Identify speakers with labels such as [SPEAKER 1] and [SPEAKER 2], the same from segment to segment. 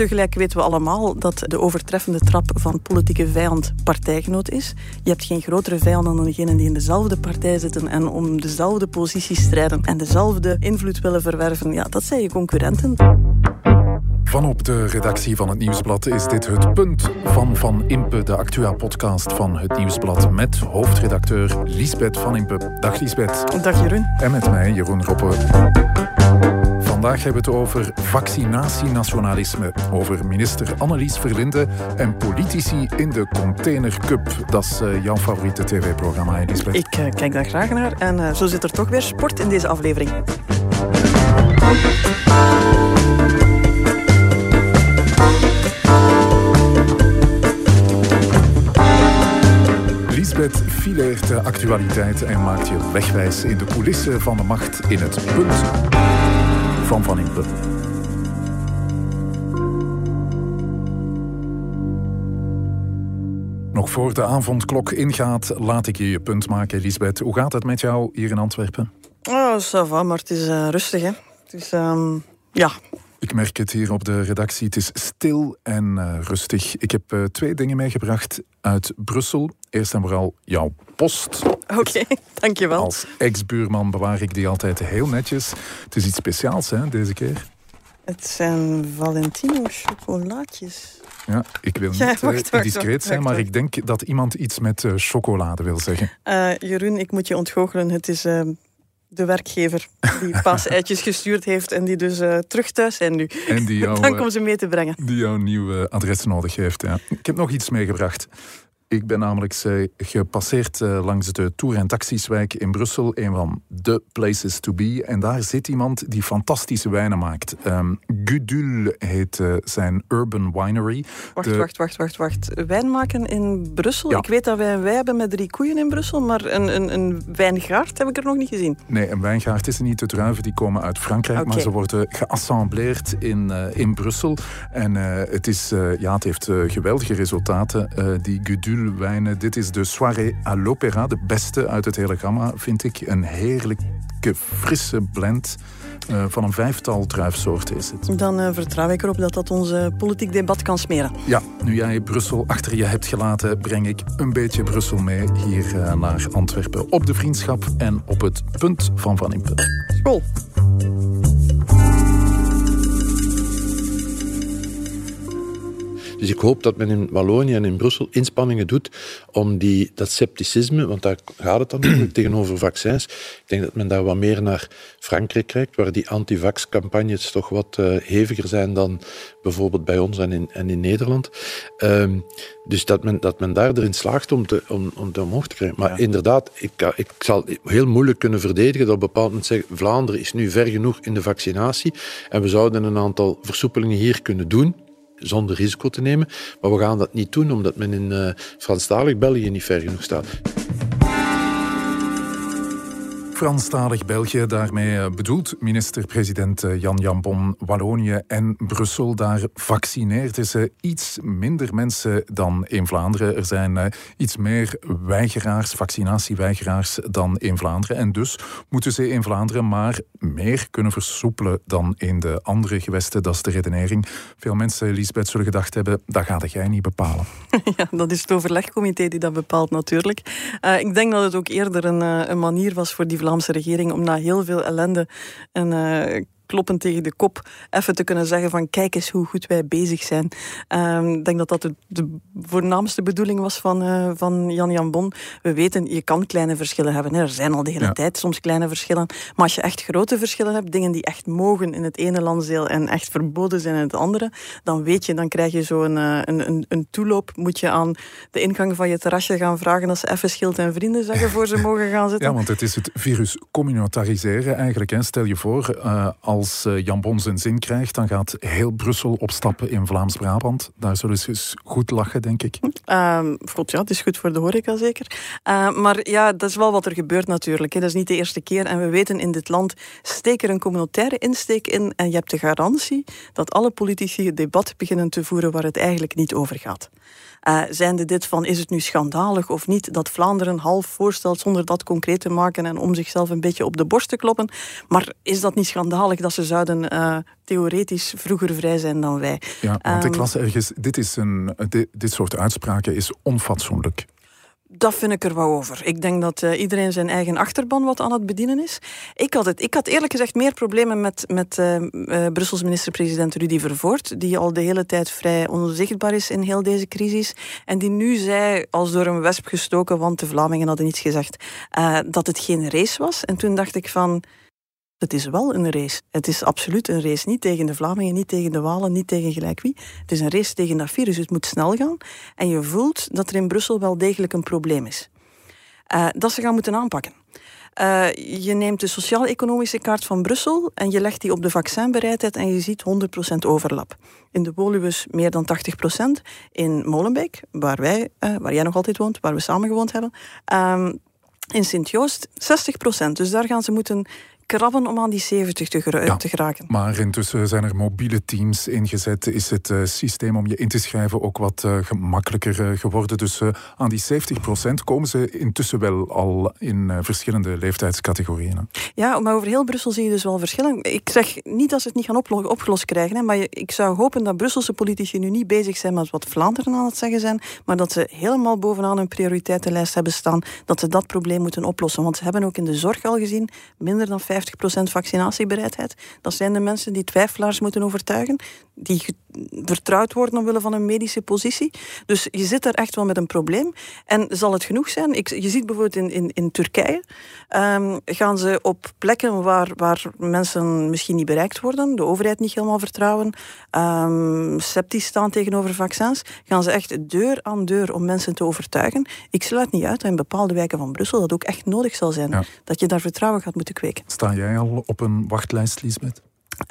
[SPEAKER 1] Tegelijk weten we allemaal dat de overtreffende trap van politieke vijand partijgenoot is. Je hebt geen grotere vijanden dan degenen die in dezelfde partij zitten en om dezelfde positie strijden en dezelfde invloed willen verwerven. Ja, dat zijn je concurrenten.
[SPEAKER 2] Van op de redactie van het Nieuwsblad is dit het punt van Van Impe, de Actua-podcast van het Nieuwsblad, met hoofdredacteur Lisbeth Van Impe. Dag Lisbeth.
[SPEAKER 1] Dag Jeroen.
[SPEAKER 2] En met mij, Jeroen Roppe. Vandaag hebben we het over vaccinatienationalisme, over minister Annelies Verlinde en politici in de Container Cup. Dat is uh, jouw favoriete tv-programma, Lisbeth.
[SPEAKER 1] Ik uh, kijk daar graag naar en uh, zo zit er toch weer sport in deze aflevering.
[SPEAKER 2] Lisbeth fileert de actualiteit en maakt je wegwijs in de coulissen van de macht in het punt van Van Impe. Nog voor de avondklok ingaat, laat ik je je punt maken, Lisbeth. Hoe gaat het met jou hier in Antwerpen?
[SPEAKER 1] Oh, ça va, maar het is uh, rustig, hè. Het is, um, ja,
[SPEAKER 2] ik merk het hier op de redactie. Het is stil en uh, rustig. Ik heb uh, twee dingen meegebracht uit Brussel. Eerst en vooral jouw post.
[SPEAKER 1] Oké, okay, dankjewel.
[SPEAKER 2] Als ex-buurman bewaar ik die altijd heel netjes. Het is iets speciaals, hè, deze keer.
[SPEAKER 1] Het zijn Valentino chocolaatjes.
[SPEAKER 2] Ja, ik wil niet ja, wacht, wacht, uh, discreet wacht, zijn, maar ik denk dat iemand iets met uh, chocolade wil zeggen.
[SPEAKER 1] Uh, Jeroen, ik moet je ontgoochelen. Het is uh, de werkgever die paaseitjes gestuurd heeft en die dus uh, terug thuis zijn nu.
[SPEAKER 2] En die jou,
[SPEAKER 1] Dank om ze mee te brengen.
[SPEAKER 2] Die jouw nieuw adres nodig heeft. Ja. Ik heb nog iets meegebracht. Ik ben namelijk gepasseerd langs de Tour- en Taxiswijk in Brussel, een van de places to be. En daar zit iemand die fantastische wijnen maakt. Um, Gudul heet uh, zijn Urban Winery.
[SPEAKER 1] Wacht, de... wacht, wacht, wacht, wacht. Wijn maken in Brussel?
[SPEAKER 2] Ja.
[SPEAKER 1] Ik weet dat wij een wij hebben met drie koeien in Brussel, maar een, een, een wijngaard heb ik er nog niet gezien.
[SPEAKER 2] Nee, een wijngaard is er niet. De druiven die komen uit Frankrijk, okay. maar ze worden geassembleerd in, uh, in Brussel. En uh, het, is, ja, het heeft geweldige resultaten, die Gudul wijnen. Dit is de Soirée à l'Opéra, de beste uit het hele gamma, vind ik. Een heerlijke, frisse blend. Uh, van een vijftal druifsoorten is het.
[SPEAKER 1] Dan uh, vertrouw ik erop dat dat ons uh, politiek debat kan smeren.
[SPEAKER 2] Ja, nu jij Brussel achter je hebt gelaten, breng ik een beetje Brussel mee hier naar Antwerpen. Op de vriendschap en op het punt van Van Impe.
[SPEAKER 1] School.
[SPEAKER 3] Dus ik hoop dat men in Wallonië en in Brussel inspanningen doet om die, dat scepticisme, want daar gaat het dan tegenover vaccins. Ik denk dat men daar wat meer naar Frankrijk kijkt, waar die anti-vax-campagnes toch wat uh, heviger zijn dan bijvoorbeeld bij ons en in, en in Nederland. Um, dus dat men, dat men daar erin slaagt om, te, om, om te omhoog te krijgen. Maar ja. inderdaad, ik, ik zal heel moeilijk kunnen verdedigen dat op een bepaald moment zeggen Vlaanderen is nu ver genoeg in de vaccinatie en we zouden een aantal versoepelingen hier kunnen doen zonder risico te nemen. Maar we gaan dat niet doen, omdat men in uh, Franstalig België niet ver genoeg staat.
[SPEAKER 2] Franstalig België, daarmee bedoelt minister-president Jan Jambon Wallonië en Brussel. Daar vaccineerden ze iets minder mensen dan in Vlaanderen. Er zijn uh, iets meer weigeraars, vaccinatieweigeraars dan in Vlaanderen. En dus moeten ze in Vlaanderen maar meer kunnen versoepelen dan in de andere gewesten. Dat is de redenering. Veel mensen, Lisbeth, zullen gedacht hebben, dat gaat jij niet bepalen.
[SPEAKER 1] Ja, dat is het overlegcomité die dat bepaalt natuurlijk. Ik denk dat het ook eerder een, een manier was voor die Vlaamse regering om na heel veel ellende en kloppen tegen de kop even te kunnen zeggen van kijk eens hoe goed wij bezig zijn. Um, ik denk dat dat de, de, voornaamste bedoeling was van, uh, van Jan Jan Bon. We weten, je kan kleine verschillen hebben. Hè. Er zijn al de hele ja. tijd soms kleine verschillen. Maar als je echt grote verschillen hebt, dingen die echt mogen in het ene landsdeel en echt verboden zijn in het andere, dan weet je, dan krijg je zo een, een, een, een toeloop. Moet je aan de ingang van je terrasje gaan vragen als ze even schild en vrienden zeggen voor ze mogen gaan zitten.
[SPEAKER 2] Ja, want het is het virus communautariseren eigenlijk. Hè. Stel je voor, uh, als uh, Jan Bon zijn zin krijgt, dan gaat heel Brussel opstappen in Vlaams-Brabant. Daar zullen ze eens goed lachen, denk ik.
[SPEAKER 1] Uh, God, ja, het is goed voor de horeca zeker. Uh, maar ja, dat is wel wat er gebeurt natuurlijk. Hè. Dat is niet de eerste keer. En we weten in dit land, steek er een communautaire insteek in en je hebt de garantie dat alle politici het debat beginnen te voeren waar het eigenlijk niet over gaat. Uh, zijnde dit van, is het nu schandalig of niet, dat Vlaanderen half voorstelt zonder dat concreet te maken en om zichzelf een beetje op de borst te kloppen. Maar is dat niet schandalig dat ze zouden theoretisch vroeger vrij zijn dan wij.
[SPEAKER 2] Ja, want ik ehm, las ergens, dit, is een, dit, dit soort uitspraken is onfatsoenlijk.
[SPEAKER 1] Dat vind ik er wel over. Ik denk dat uh, iedereen zijn eigen achterban wat aan het bedienen is. Ik had, het, ik had eerlijk gezegd meer problemen met, met uh, uh, Brussels minister-president Rudy Vervoort, die al de hele tijd vrij onzichtbaar is in heel deze crisis. En die nu zei, als door een wesp gestoken, want de Vlamingen hadden iets gezegd, dat het geen race was. En toen dacht ik van, het is wel een race. Het is absoluut een race. Niet tegen de Vlamingen, niet tegen de Walen, niet tegen gelijk wie. Het is een race tegen dat virus. Het moet snel gaan. En je voelt dat er in Brussel wel degelijk een probleem is. Uh, dat ze gaan moeten aanpakken. Uh, je neemt de sociaal-economische kaart van Brussel en je legt die op de vaccinbereidheid en je ziet 100% overlap. In de Woluwes meer dan 80%. In Molenbeek, waar, wij, uh, waar jij nog altijd woont, waar we samen gewoond hebben, um, in Sint-Joost 60%. Dus daar gaan ze moeten krabben om aan die 70 te, te geraken.
[SPEAKER 2] Maar intussen zijn er mobiele teams ingezet. Is het uh, systeem om je in te schrijven ook wat uh, gemakkelijker uh, geworden? Dus aan die 70 procent komen ze intussen wel al in verschillende leeftijdscategorieën.
[SPEAKER 1] Ja, maar over heel Brussel zie je dus wel verschillen. Ik zeg niet dat ze het niet gaan opgelost krijgen, hè, maar ik zou hopen dat Brusselse politici nu niet bezig zijn met wat Vlaanderen aan het zeggen zijn, maar dat ze helemaal bovenaan hun prioriteitenlijst hebben staan, dat ze dat probleem moeten oplossen. Want ze hebben ook in de zorg al gezien, minder dan 50 50% vaccinatiebereidheid. Dat zijn de mensen die twijfelaars moeten overtuigen, die vertrouwd worden omwille van een medische positie. Dus je zit daar echt wel met een probleem. En zal het genoeg zijn? Ik, je ziet bijvoorbeeld in, in, in Turkije, um, gaan ze op plekken waar, waar mensen misschien niet bereikt worden, de overheid niet helemaal vertrouwen, um, sceptisch staan tegenover vaccins, gaan ze echt deur aan deur om mensen te overtuigen. Ik sluit niet uit dat in bepaalde wijken van Brussel dat ook echt nodig zal zijn. Dat je daar vertrouwen gaat moeten kweken
[SPEAKER 2] jij al op een wachtlijst, Lisbeth?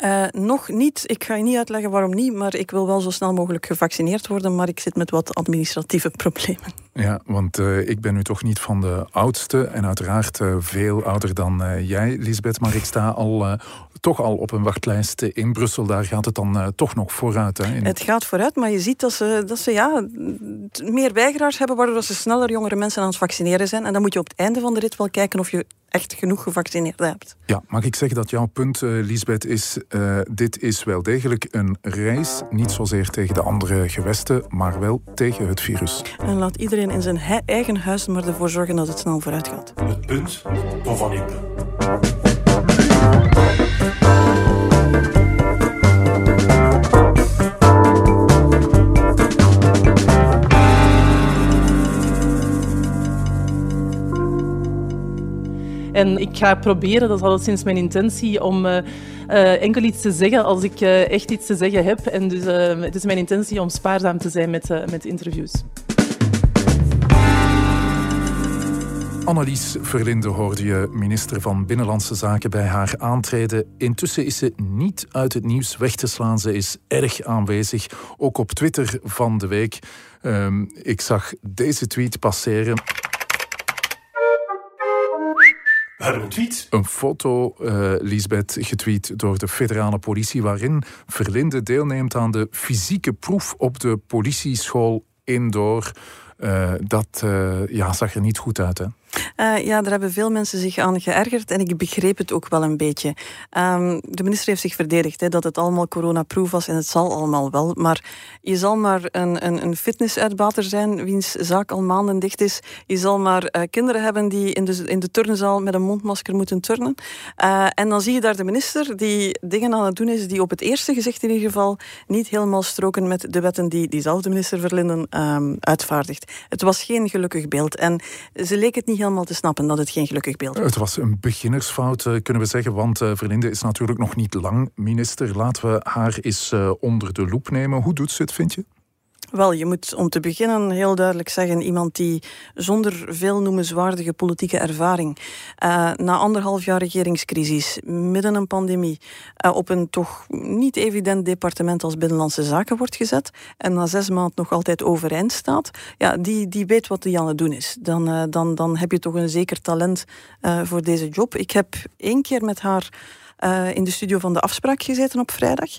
[SPEAKER 1] Uh, nog niet. Ik ga je niet uitleggen waarom niet, maar ik wil wel zo snel mogelijk gevaccineerd worden, maar ik zit met wat administratieve problemen.
[SPEAKER 2] Ja, want uh, ik ben nu toch niet van de oudste en uiteraard uh, veel ouder dan jij, Lisbeth, maar ik sta al toch al op een wachtlijst in Brussel. Daar gaat het dan uh, toch nog vooruit. Hè,
[SPEAKER 1] in... Het gaat vooruit, maar je ziet dat ze, dat ze ja, meer weigeraars hebben, waardoor ze sneller jongere mensen aan het vaccineren zijn. En dan moet je op het einde van de rit wel kijken of je echt genoeg gevaccineerden hebt.
[SPEAKER 2] Ja, mag ik zeggen dat jouw punt, uh, Lisbeth, is... Uh, dit is wel degelijk een reis, niet zozeer tegen de andere gewesten, maar wel tegen het virus.
[SPEAKER 1] En laat iedereen in zijn eigen huis maar ervoor zorgen dat het snel vooruit gaat.
[SPEAKER 4] Het punt van Van Impe.
[SPEAKER 5] En ik ga proberen, dat is al sinds mijn intentie, om uh, uh, enkel iets te zeggen als ik uh, echt iets te zeggen heb. En dus het is mijn intentie om spaarzaam te zijn met, met interviews.
[SPEAKER 2] Annelies Verlinde hoorde je, minister van Binnenlandse Zaken, bij haar aantreden. Intussen is ze niet uit het nieuws weg te slaan. Ze is erg aanwezig, ook op Twitter van de week. Um, ik zag deze tweet passeren.
[SPEAKER 4] Een tweet?
[SPEAKER 2] Een foto, uh, Lisbeth, getweet door de federale politie, waarin Verlinde deelneemt aan de fysieke proef op de politieschool Indoor. Uh, dat uh, ja, zag er niet goed uit, hè?
[SPEAKER 1] Uh, ja, daar hebben veel mensen zich aan geërgerd en ik begreep het ook wel een beetje. Um, de minister heeft zich verdedigd dat het allemaal coronaproof was en het zal allemaal wel. Maar je zal maar een, een, een fitnessuitbater zijn wiens zaak al maanden dicht is. Je zal maar uh, kinderen hebben die in de, in de turnzaal met een mondmasker moeten turnen. Uh, en dan zie je daar de minister die dingen aan het doen is die op het eerste gezicht in ieder geval niet helemaal stroken met de wetten die diezelfde minister Verlinden um, uitvaardigt. Het was geen gelukkig beeld en ze leek het niet helemaal te snappen dat het geen gelukkig beeld was.
[SPEAKER 2] Het was een beginnersfout, eh, kunnen we zeggen, want uh, Verlinde is natuurlijk nog niet lang minister. Laten we haar eens uh, onder de loep nemen. Hoe doet ze het, vind je?
[SPEAKER 1] Wel, je moet om te beginnen heel duidelijk zeggen: iemand die zonder veel noemenswaardige politieke ervaring, uh, na anderhalf jaar regeringscrisis, midden een pandemie, uh, op een toch niet evident departement als Binnenlandse Zaken wordt gezet en na zes maanden nog altijd overeind staat, ja, die, die weet wat hij aan het doen is. Dan, uh, dan, dan heb je toch een zeker talent voor deze job. Ik heb één keer met haar uh, in de studio van de afspraak gezeten op vrijdag.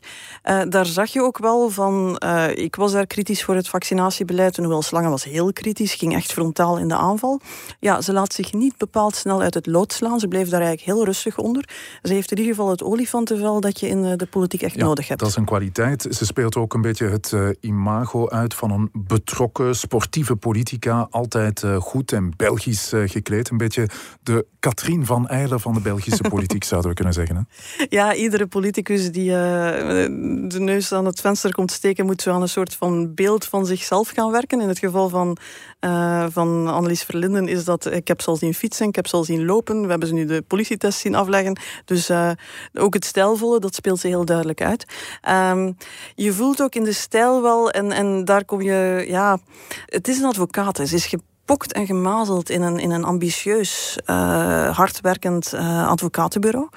[SPEAKER 1] Uh, daar zag je ook wel van, uh, ik was daar kritisch voor het vaccinatiebeleid, en hoewel Slangen was heel kritisch, ging echt frontaal in de aanval. Ja, ze laat zich niet bepaald snel uit het lood slaan. Ze bleef daar eigenlijk heel rustig onder. Ze heeft in ieder geval het olifantenvel dat je in de politiek echt nodig hebt.
[SPEAKER 2] Dat is een kwaliteit. Ze speelt ook een beetje het imago uit van een betrokken, sportieve politica. Altijd goed en Belgisch gekleed. Een beetje de Katrien van Eijlen van de Belgische politiek, zouden we kunnen zeggen. Hè?
[SPEAKER 1] Ja, iedere politicus die uh, de neus aan het venster komt steken, moet zo aan een soort van beeld van zichzelf gaan werken. In het geval van, uh, van Annelies Verlinden is dat, ik heb ze al zien fietsen, ik heb ze al zien lopen, we hebben ze nu de politietest zien afleggen. Dus uh, ook het stijlvolle, dat speelt ze heel duidelijk uit. Um, je voelt ook in de stijl wel, en, en daar kom je, ja, het is een advocaat, ze is gepokt en gemazeld in een, in een ambitieus, uh, hardwerkend uh, advocatenbureau.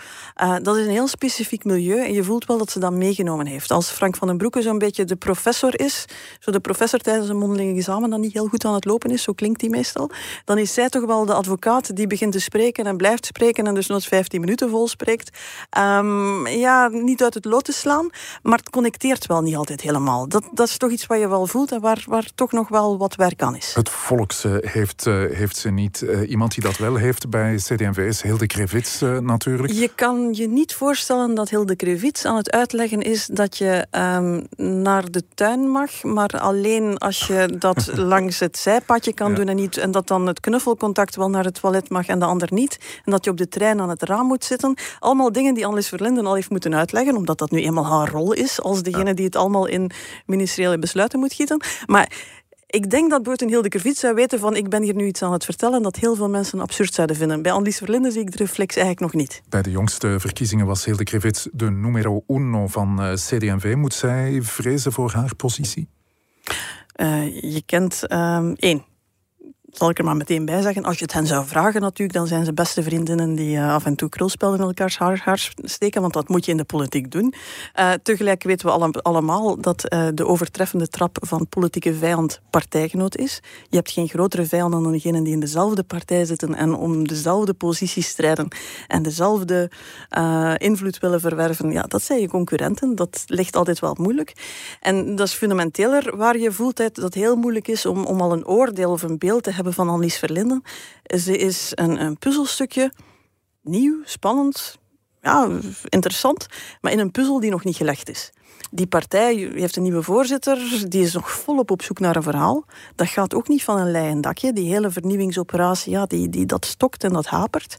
[SPEAKER 1] Uh, dat is een heel specifiek milieu en je voelt wel dat ze dat meegenomen heeft. Als Frank van den Broeke zo'n beetje de professor is, zo de professor tijdens een mondeling examen dan niet heel goed aan het lopen is, zo klinkt hij meestal, dan is zij toch wel de advocaat die begint te spreken en blijft spreken en dus nog 15 minuten vol spreekt. Um, ja, niet uit het lood te slaan, maar het connecteert wel niet altijd helemaal. Dat, dat is toch iets wat je wel voelt en waar, waar toch nog wel wat werk aan is.
[SPEAKER 2] Het volks heeft, uh, heeft ze niet. Uh, iemand die dat wel heeft bij CD&V is Hilde Krevits uh, natuurlijk.
[SPEAKER 1] Je kan je niet voorstellen dat Hilde Krevits aan het uitleggen is dat je um, naar de tuin mag, maar alleen als je dat langs het zijpadje kan ja. doen en, niet, en dat dan het knuffelcontact wel naar het toilet mag en de ander niet. En dat je op de trein aan het raam moet zitten. Allemaal dingen die Annelies Verlinden al heeft moeten uitleggen, omdat dat nu eenmaal haar rol is als degene ja. die het allemaal in ministeriële besluiten moet gieten. Maar ik denk dat Boot en Hilde Kervits zou weten van ik ben hier nu iets aan het vertellen dat heel veel mensen absurd zouden vinden. Bij Annelies Verlinde zie ik de reflex eigenlijk nog niet.
[SPEAKER 2] Bij de jongste verkiezingen was Hilde Krevits de numero uno van uh, CD&V. Moet zij vrezen voor haar positie?
[SPEAKER 1] Uh, je kent um, één zal ik er maar meteen bij zeggen. Als je het hen zou vragen natuurlijk, dan zijn ze beste vriendinnen die uh, af en toe krulspel in elkaars haar, steken, want dat moet je in de politiek doen. Uh, tegelijk weten we alle, allemaal dat uh, de overtreffende trap van politieke vijand partijgenoot is. Je hebt geen grotere vijand dan degenen die in dezelfde partij zitten en om dezelfde positie strijden en dezelfde invloed willen verwerven. Ja, dat zijn je concurrenten. Dat ligt altijd wel moeilijk. En dat is fundamenteler waar je voelt dat het heel moeilijk is om, om al een oordeel of een beeld te hebben van Annelies Verlinden. Ze is een, een puzzelstukje, nieuw, spannend, ja, interessant, maar in een puzzel die nog niet gelegd is. Die partij heeft een nieuwe voorzitter, die is nog volop op zoek naar een verhaal. Dat gaat ook niet van een leien dakje. Die hele vernieuwingsoperatie, ja, die, die, dat stokt en dat hapert.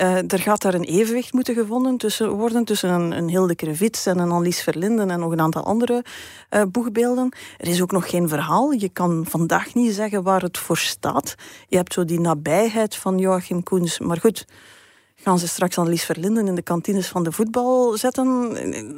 [SPEAKER 1] Uh, er gaat daar een evenwicht moeten gevonden tussen, worden tussen een, een Hilde Krevits en een Annelies Verlinden en nog een aantal andere uh, boegbeelden. Er is ook nog geen verhaal. Je kan vandaag niet zeggen waar het voor staat. Je hebt zo die nabijheid van Joachim Koens. Maar goed, Gaan ze straks Annelies Verlinden in de kantines van de voetbal zetten?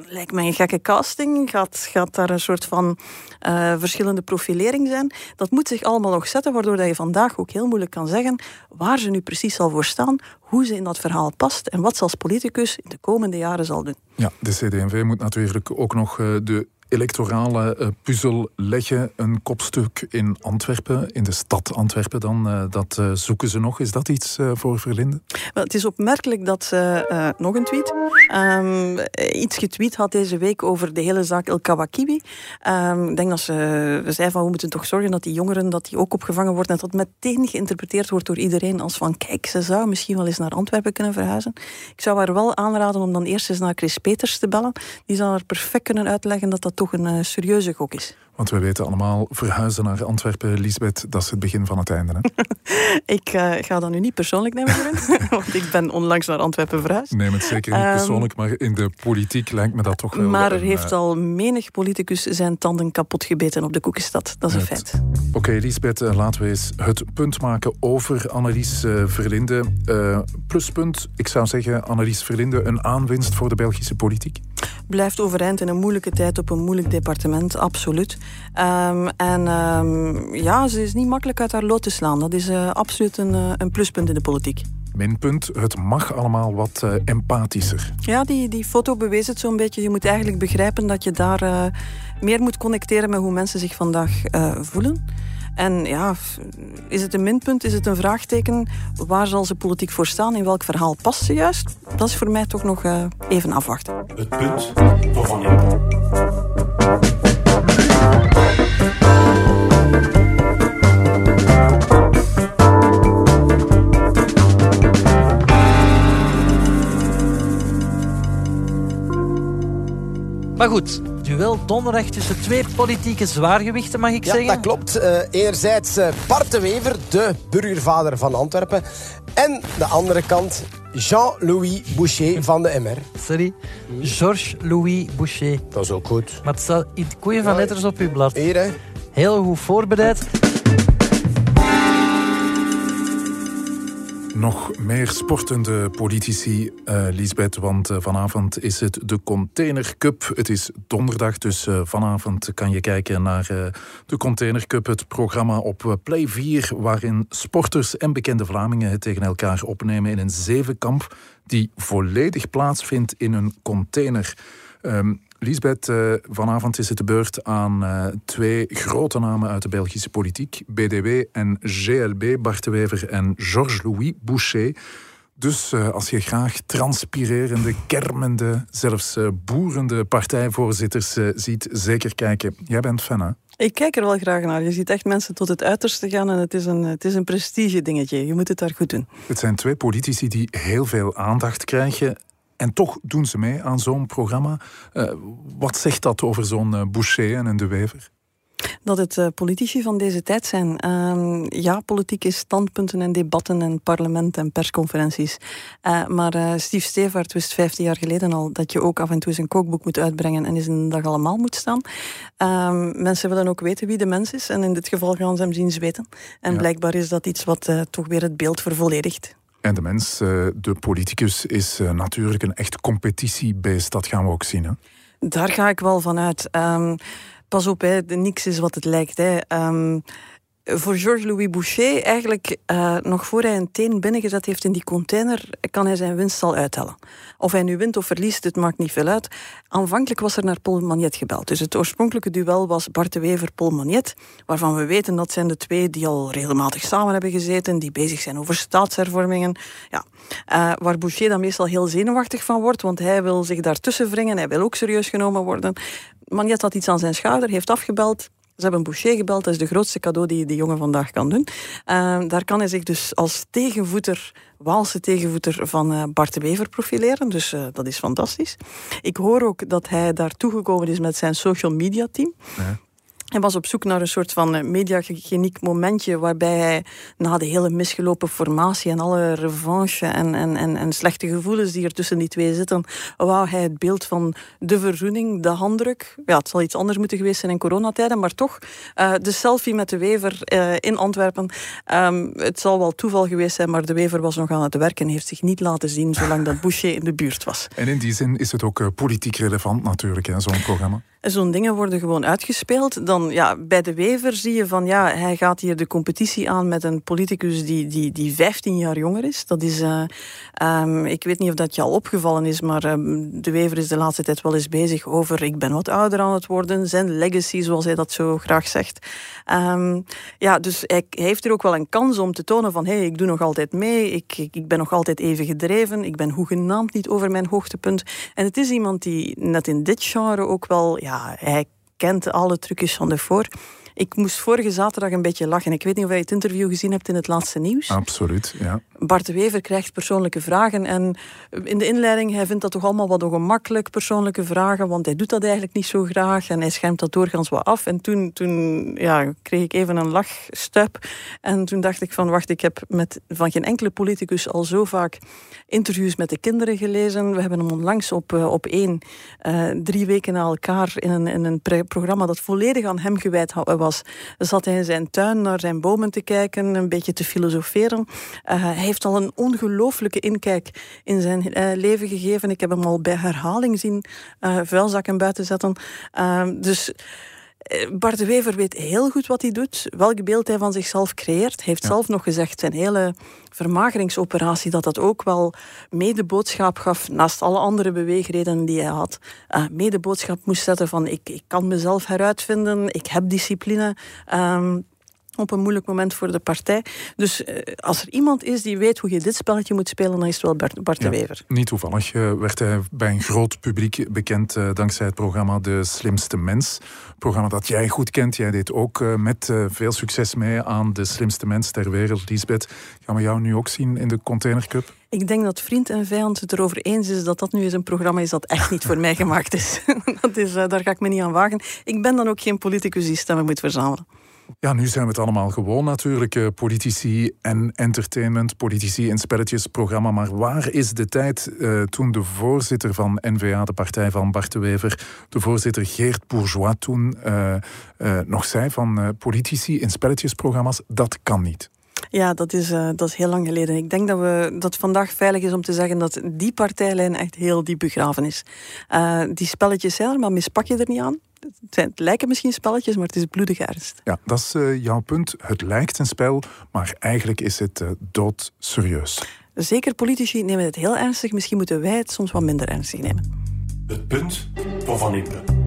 [SPEAKER 1] Lijkt mij een gekke casting. Gaat, gaat daar een soort van uh, verschillende profilering zijn? Dat moet zich allemaal nog zetten, waardoor dat je vandaag ook heel moeilijk kan zeggen waar ze nu precies zal voor staan, hoe ze in dat verhaal past en wat ze als politicus in de komende jaren zal doen.
[SPEAKER 2] Ja, de CD&V moet natuurlijk ook nog uh, de electorale uh, puzzel leggen. Een kopstuk in Antwerpen, in de stad Antwerpen dan. Uh, dat uh, zoeken ze nog. Is dat iets voor Verlinden?
[SPEAKER 1] Wel, het is opmerkelijk dat ze nog een tweet. Um, iets getweet had deze week over de hele zaak El Kawakibi. Um, ik denk dat ze zei van we moeten toch zorgen dat die jongeren dat die ook opgevangen worden en dat meteen geïnterpreteerd wordt door iedereen als van kijk, ze zou misschien wel eens naar Antwerpen kunnen verhuizen. Ik zou haar wel aanraden om dan eerst eens naar Chris Peters te bellen. Die zou haar perfect kunnen uitleggen dat dat toch een uh, serieuze gok is.
[SPEAKER 2] Want we weten allemaal, verhuizen naar Antwerpen, Lisbeth, dat is het begin van het einde. Hè?
[SPEAKER 1] ik uh, ga dat nu niet persoonlijk nemen, want ik ben onlangs naar Antwerpen verhuisd.
[SPEAKER 2] Neem het zeker niet persoonlijk, um, maar in de politiek lijkt me dat toch wel...
[SPEAKER 1] Maar er
[SPEAKER 2] een,
[SPEAKER 1] heeft uh, al menig politicus zijn tanden kapot gebeten op de koekenstad. Dat is het, een feit.
[SPEAKER 2] Oké, okay, Lisbeth, uh, laten we eens het punt maken over Annelies Verlinde. pluspunt, ik zou zeggen, Annelies Verlinde, een aanwinst voor de Belgische politiek?
[SPEAKER 1] Blijft overeind in een moeilijke tijd op een moeilijk departement, absoluut. Um, en um, ja, ze is niet makkelijk uit haar lood te slaan. Dat is uh, absoluut een, uh, een, pluspunt in de politiek.
[SPEAKER 2] Minpunt, het mag allemaal wat uh, empathischer.
[SPEAKER 1] Ja, die, die foto bewees het zo'n beetje. Je moet eigenlijk begrijpen dat je daar meer moet connecteren met hoe mensen zich vandaag voelen. En ja, is het een minpunt? Is het een vraagteken? Waar zal ze politiek voor staan? In welk verhaal past ze juist? Dat is voor mij toch nog uh, even afwachten.
[SPEAKER 4] Het punt van Van Impe.
[SPEAKER 6] Maar goed, duel donderdag tussen twee politieke zwaargewichten, mag ik
[SPEAKER 7] ja,
[SPEAKER 6] zeggen?
[SPEAKER 7] dat klopt. Uh, enerzijds uh, Bart de Wever, de burgervader van Antwerpen. En de andere kant Jean-Louis Boucher van de MR.
[SPEAKER 6] Sorry, Georges-Louis Boucher.
[SPEAKER 7] Dat is ook goed.
[SPEAKER 6] Maar het staat in koeien van letters op uw blad.
[SPEAKER 7] Hier, hè.
[SPEAKER 6] Heel goed voorbereid.
[SPEAKER 2] Nog meer sportende politici, uh, want uh, vanavond is het de Container Cup. Het is donderdag, dus uh, vanavond kan je kijken naar de Container Cup, het programma op Play 4, waarin sporters en bekende Vlamingen het tegen elkaar opnemen in een zevenkamp die volledig plaatsvindt in een container. Um, Lisbeth, uh, vanavond is het de beurt aan uh, twee grote namen uit de Belgische politiek. BDW en GLB, Bart de Wever en Georges-Louis Boucher. Dus uh, als je graag transpirerende, kermende, zelfs boerende partijvoorzitters ziet, zeker kijken. Jij bent fan, hè?
[SPEAKER 1] Ik kijk er wel graag naar. Je ziet echt mensen tot het uiterste gaan en het is een, het is een prestige dingetje. Je moet het daar goed doen.
[SPEAKER 2] Het zijn twee politici die heel veel aandacht krijgen en toch doen ze mee aan zo'n programma. Uh, wat zegt dat over zo'n uh, Boucher en een De Wever?
[SPEAKER 1] Dat het uh, politici van deze tijd zijn. Uh, ja, politieke standpunten en debatten en parlement en persconferenties. Uh, maar Steve Stevaart wist 15 jaar geleden al dat je ook af en toe eens een kookboek moet uitbrengen en eens een dag allemaal moet staan. Ehm, mensen willen ook weten wie de mens is en in dit geval gaan ze hem zien zweten. En ja. blijkbaar is dat iets wat toch weer het beeld vervolledigt.
[SPEAKER 2] En de mens, de politicus, is natuurlijk een echt competitiebeest. Dat gaan we ook zien. Hè?
[SPEAKER 1] Daar ga ik wel van uit. Um, pas op, hè, niks is wat het lijkt. Hè. Um, voor Georges-Louis Boucher, eigenlijk uh, nog voor hij een teen binnengezet heeft in die container, kan hij zijn winst al uithellen. Of hij nu wint of verliest, het maakt niet veel uit. Aanvankelijk was er naar Paul Magnet gebeld. Dus het oorspronkelijke duel was Bart de Wever, Paul Magnet, waarvan we weten dat zijn de twee die al regelmatig samen hebben gezeten, die bezig zijn over staatshervormingen. Ja. Uh, waar Boucher dan meestal heel zenuwachtig van wordt, want hij wil zich daartussen wringen, hij wil ook serieus genomen worden. Magnet had iets aan zijn schouder, heeft afgebeld, ze hebben Boucher gebeld, dat is de grootste cadeau die die jongen vandaag kan doen. Uh, daar kan hij zich dus als tegenvoeter, Waalse tegenvoeter van uh, Bart de Wever profileren. Dus uh, dat is fantastisch. Ik hoor ook dat hij daar toegekomen is met zijn social media team. Ja. Hij was op zoek naar een soort van mediageniek momentje waarbij hij na de hele misgelopen formatie en alle revanche en, en, en, en slechte gevoelens die er tussen die twee zitten, wou hij het beeld van de verzoening, de handdruk. Ja, het zal iets anders moeten geweest zijn in coronatijden, maar toch uh, de selfie met de Wever uh, in Antwerpen. Um, het zal wel toeval geweest zijn, maar de Wever was nog aan het werk en heeft zich niet laten zien zolang dat Boucher in de buurt was.
[SPEAKER 2] En in die zin is het ook uh, politiek relevant natuurlijk, zo'n programma.
[SPEAKER 1] Zo'n dingen worden gewoon uitgespeeld. Dan ja, bij de Wever zie je van ja, hij gaat hier de competitie aan met een politicus die, die, die 15 jaar jonger is. Dat is, uh, um, ik weet niet of dat je al opgevallen is, maar um, de Wever is de laatste tijd wel eens bezig over ik ben wat ouder aan het worden, zijn legacy, zoals hij dat zo graag zegt. Um, ja, dus hij, hij, heeft er ook wel een kans om te tonen van hé, hey, ik doe nog altijd mee, ik, ik, ik ben nog altijd even gedreven, ik ben hoegenaamd niet over mijn hoogtepunt. En het is iemand die net in dit genre ook wel, ja, hij kent alle trucjes van de voor. Ik moest vorige zaterdag een beetje lachen. Ik weet niet of jij het interview gezien hebt in het laatste nieuws.
[SPEAKER 2] Absoluut, ja.
[SPEAKER 1] Bart de Wever krijgt persoonlijke vragen. En in de inleiding, hij vindt dat toch allemaal wat ongemakkelijk, persoonlijke vragen, want hij doet dat eigenlijk niet zo graag en hij schermt dat doorgaans wat af. En toen, toen ja, kreeg ik even een lachstuip. En toen dacht ik van, wacht, ik heb met, van geen enkele politicus al zo vaak interviews met de kinderen gelezen. We hebben hem onlangs op, uh, op één, uh, drie weken na elkaar in een, in een programma dat volledig aan hem gewijd was. Zat hij in zijn tuin naar zijn bomen te kijken, een beetje te filosoferen. Uh, hij heeft al een ongelooflijke inkijk in zijn uh, leven gegeven. Ik heb hem al bij herhaling zien vuilzakken buiten zetten. Uh, dus Bart de Wever weet heel goed wat hij doet, welk beeld hij van zichzelf creëert. Hij heeft ja. zelf nog gezegd, zijn hele vermageringsoperatie, dat dat ook wel mede boodschap gaf, naast alle andere beweegredenen die hij had, uh, mede boodschap moest zetten van ik, ik kan mezelf heruitvinden, ik heb discipline. Um, op een moeilijk moment voor de partij. Dus eh, als er iemand is die weet hoe je dit spelletje moet spelen, dan is het wel Bart, Bart de Wever.
[SPEAKER 2] Niet toevallig uh, werd hij bij een groot publiek bekend uh, dankzij het programma De Slimste Mens. Programma dat jij goed kent. Jij deed ook met veel succes mee aan De Slimste Mens ter wereld. Lisbeth, gaan we jou nu ook zien in de Container Cup?
[SPEAKER 1] Ik denk dat vriend en vijand het erover eens is dat dat nu eens een programma is dat echt niet voor mij gemaakt is. dat is daar ga ik me niet aan wagen. Ik ben dan ook geen politicus die stemmen moet verzamelen.
[SPEAKER 2] Ja, nu zijn we het allemaal gewoon natuurlijk. Eh, politici en entertainment, politici in spelletjesprogramma. Maar waar is de tijd uh, toen de voorzitter van NVA, de partij van Bart de Wever, de voorzitter Geert Bourgeois toen uh, nog zei van politici in spelletjesprogramma's, dat kan niet.
[SPEAKER 1] Ja, dat is, dat is heel lang geleden. Ik denk dat, we, dat vandaag veilig is om te zeggen dat die partijlijn echt heel diep begraven is. Die spelletjes zijn er, maar mispak je er niet aan het lijken misschien spelletjes, maar het is bloedig ernst.
[SPEAKER 2] Ja, dat is uh, jouw punt. Het lijkt een spel, maar eigenlijk is het uh, doodserieus.
[SPEAKER 1] Zeker politici nemen het heel ernstig. Misschien moeten wij het soms wat minder ernstig nemen.
[SPEAKER 4] Het punt van Van Impe.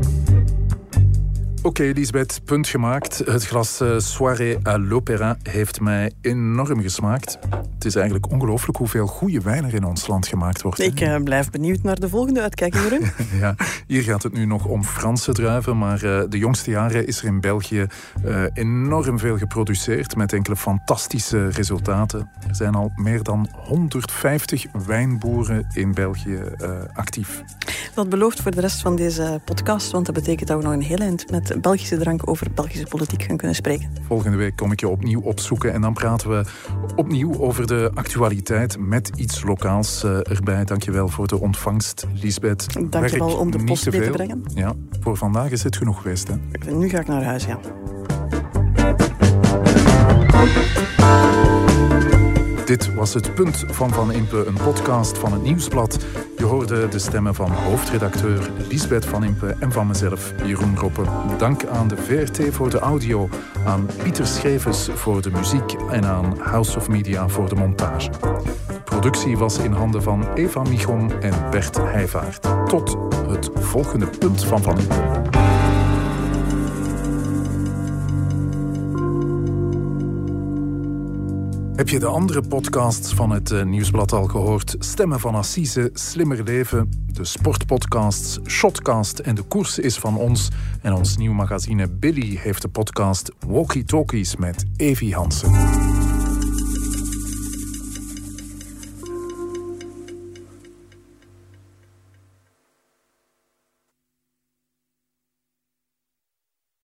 [SPEAKER 2] Oké, okay, Lisbeth, punt gemaakt. Het glas uh, Soirée à l'Opéra heeft mij enorm gesmaakt. Het is eigenlijk ongelooflijk hoeveel goede wijn er in ons land gemaakt wordt.
[SPEAKER 1] Ik uh, blijf benieuwd naar de volgende uitkijking,
[SPEAKER 2] ja, hier gaat het nu nog om Franse druiven, maar uh, de jongste jaren is er in België enorm veel geproduceerd met enkele fantastische resultaten. Er zijn al meer dan 150 wijnboeren in België actief.
[SPEAKER 1] Dat belooft voor de rest van deze podcast, want dat betekent dat we nog een hele eind met Belgische drank over Belgische politiek gaan kunnen spreken.
[SPEAKER 2] Volgende week kom ik je opnieuw opzoeken en dan praten we opnieuw over de actualiteit met iets lokaals uh, erbij. Dankjewel voor de ontvangst, Lisbeth.
[SPEAKER 1] Dankjewel om de post mee te brengen.
[SPEAKER 2] Ja, voor vandaag is het genoeg geweest. Hè?
[SPEAKER 1] Nu ga ik naar huis, ja.
[SPEAKER 2] Dit was het Punt van Van Impe, een podcast van het Nieuwsblad. Je hoorde de stemmen van hoofdredacteur Lisbeth Van Impe en van mezelf, Jeroen Roppen. Dank aan de VRT voor de audio, aan Pieter Schevers voor de muziek en aan House of Media voor de montage. De productie was in handen van Eva Michon en Bert Heijvaart. Tot het volgende Punt van Van Impe. Heb je de andere podcasts van het uh, Nieuwsblad al gehoord? Stemmen van Assise, Slimmer Leven, de sportpodcasts, Shotcast en de koers is van ons. En ons nieuw magazine Billy heeft de podcast Walkie Talkies met Evi Hansen.